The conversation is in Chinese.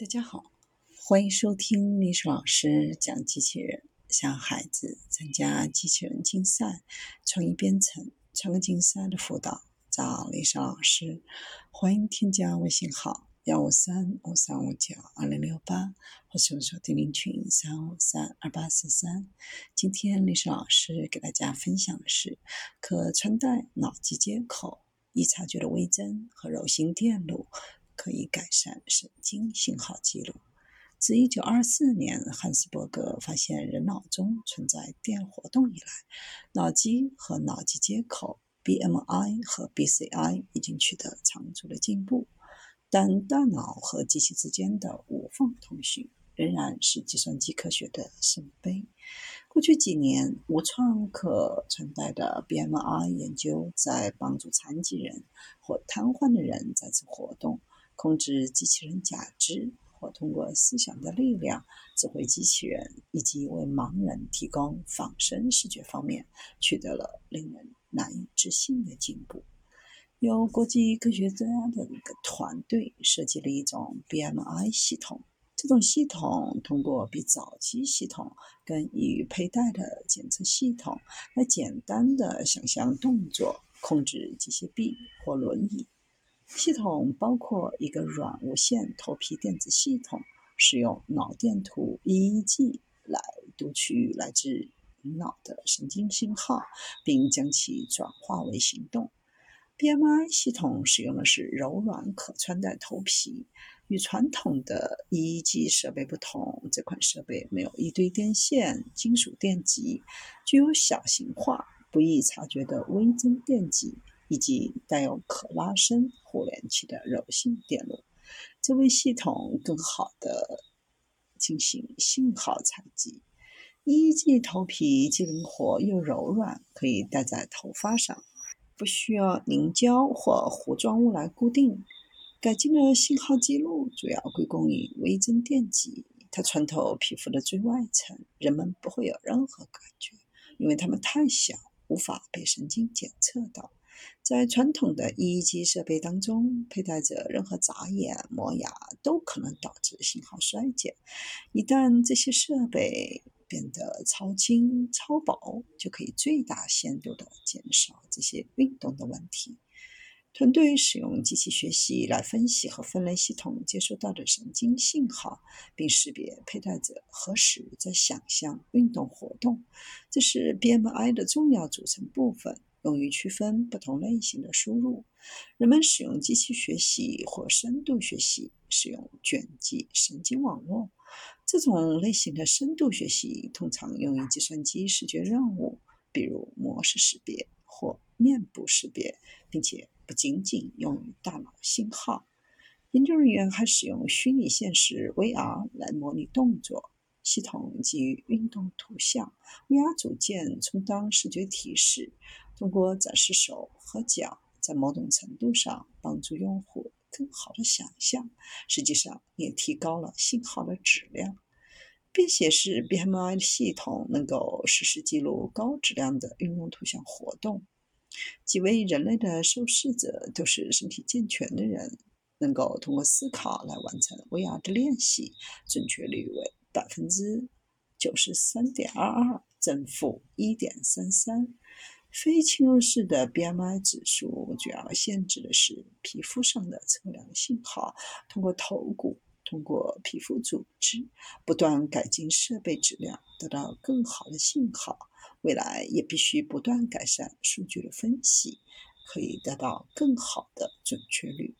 大家好，欢迎收听历史老师讲机器人，向孩子参加机器人竞赛、创意编程、创客竞赛的辅导，找历史老师。欢迎添加微信号幺五三五三五九二零六八，或搜索钉钉群三五三二八四三。今天历史老师给大家分享的是可穿戴脑机接口，易察觉的微针和柔性电路。可以改善神经信号记录。自1924年汉斯伯格发现人脑中存在电活动以来，脑机和脑机接口 （BMI 和 BCI） 已经取得长足的进步，但大脑和机器之间的无缝通讯仍然是计算机科学的圣杯。过去几年，无创可穿戴的 BMI 研究在帮助残疾人或瘫痪的人再次活动。控制机器人假肢，或通过思想的力量指挥机器人，以及为盲人提供仿生视觉方面，取得了令人难以置信的进步。由国际科学家的一个团队设计了一种 BMI 系统，这种系统通过比早期系统更易于佩戴的检测系统，来简单的想象动作，控制机械臂或轮椅。系统包括一个软无线头皮电子系统，使用脑电图 EEG 来读取来自脑的神经信号，并将其转化为行动。BMI 系统使用的是柔软可穿戴头皮，与传统的 EEG 设备不同，这款设备没有一堆电线、金属电极，具有小型化、不易察觉的微针电极。以及带有可拉伸互联器的柔性电路，这为系统更好地进行信号采集。EEG 头皮既灵活又柔软，可以戴在头发上，不需要凝胶或糊状物来固定。改进的信号记录主要归功于微针电极，它穿透皮肤的最外层，人们不会有任何感觉，因为它们太小，无法被神经检测到。在传统的 EEG 设备当中，佩戴者任何眨眼、磨牙都可能导致信号衰减。一旦这些设备变得超轻、超薄，就可以最大限度地减少这些运动的问题。团队使用机器学习来分析和分类系统接收到的神经信号，并识别佩戴者何时在想象运动活动。这是 BMI 的重要组成部分。用于区分不同类型的输入，人们使用机器学习或深度学习使用卷积神经网络。这种类型的深度学习通常用于计算机视觉任务，比如模式识别或面部识别，并且不仅仅用于大脑信号。研究人员还使用虚拟现实 VR 来模拟动作。系统基于运动图像，VR 组件充当视觉提示，通过展示手和脚，在某种程度上帮助用户更好的想象，实际上也提高了信号的质量。便携式 BMI 系统能够实时记录高质量的运动图像活动。几位人类的受试者都是身体健全的人，能够通过思考来完成 VR 的练习，准确率为。百分之九十三点二二，正负一点三三。非侵入式的 BMI 指数主要限制的是皮肤上的测量信号，通过头骨，通过皮肤组织，不断改进设备质量，得到更好的信号。未来也必须不断改善数据的分析，可以得到更好的准确率。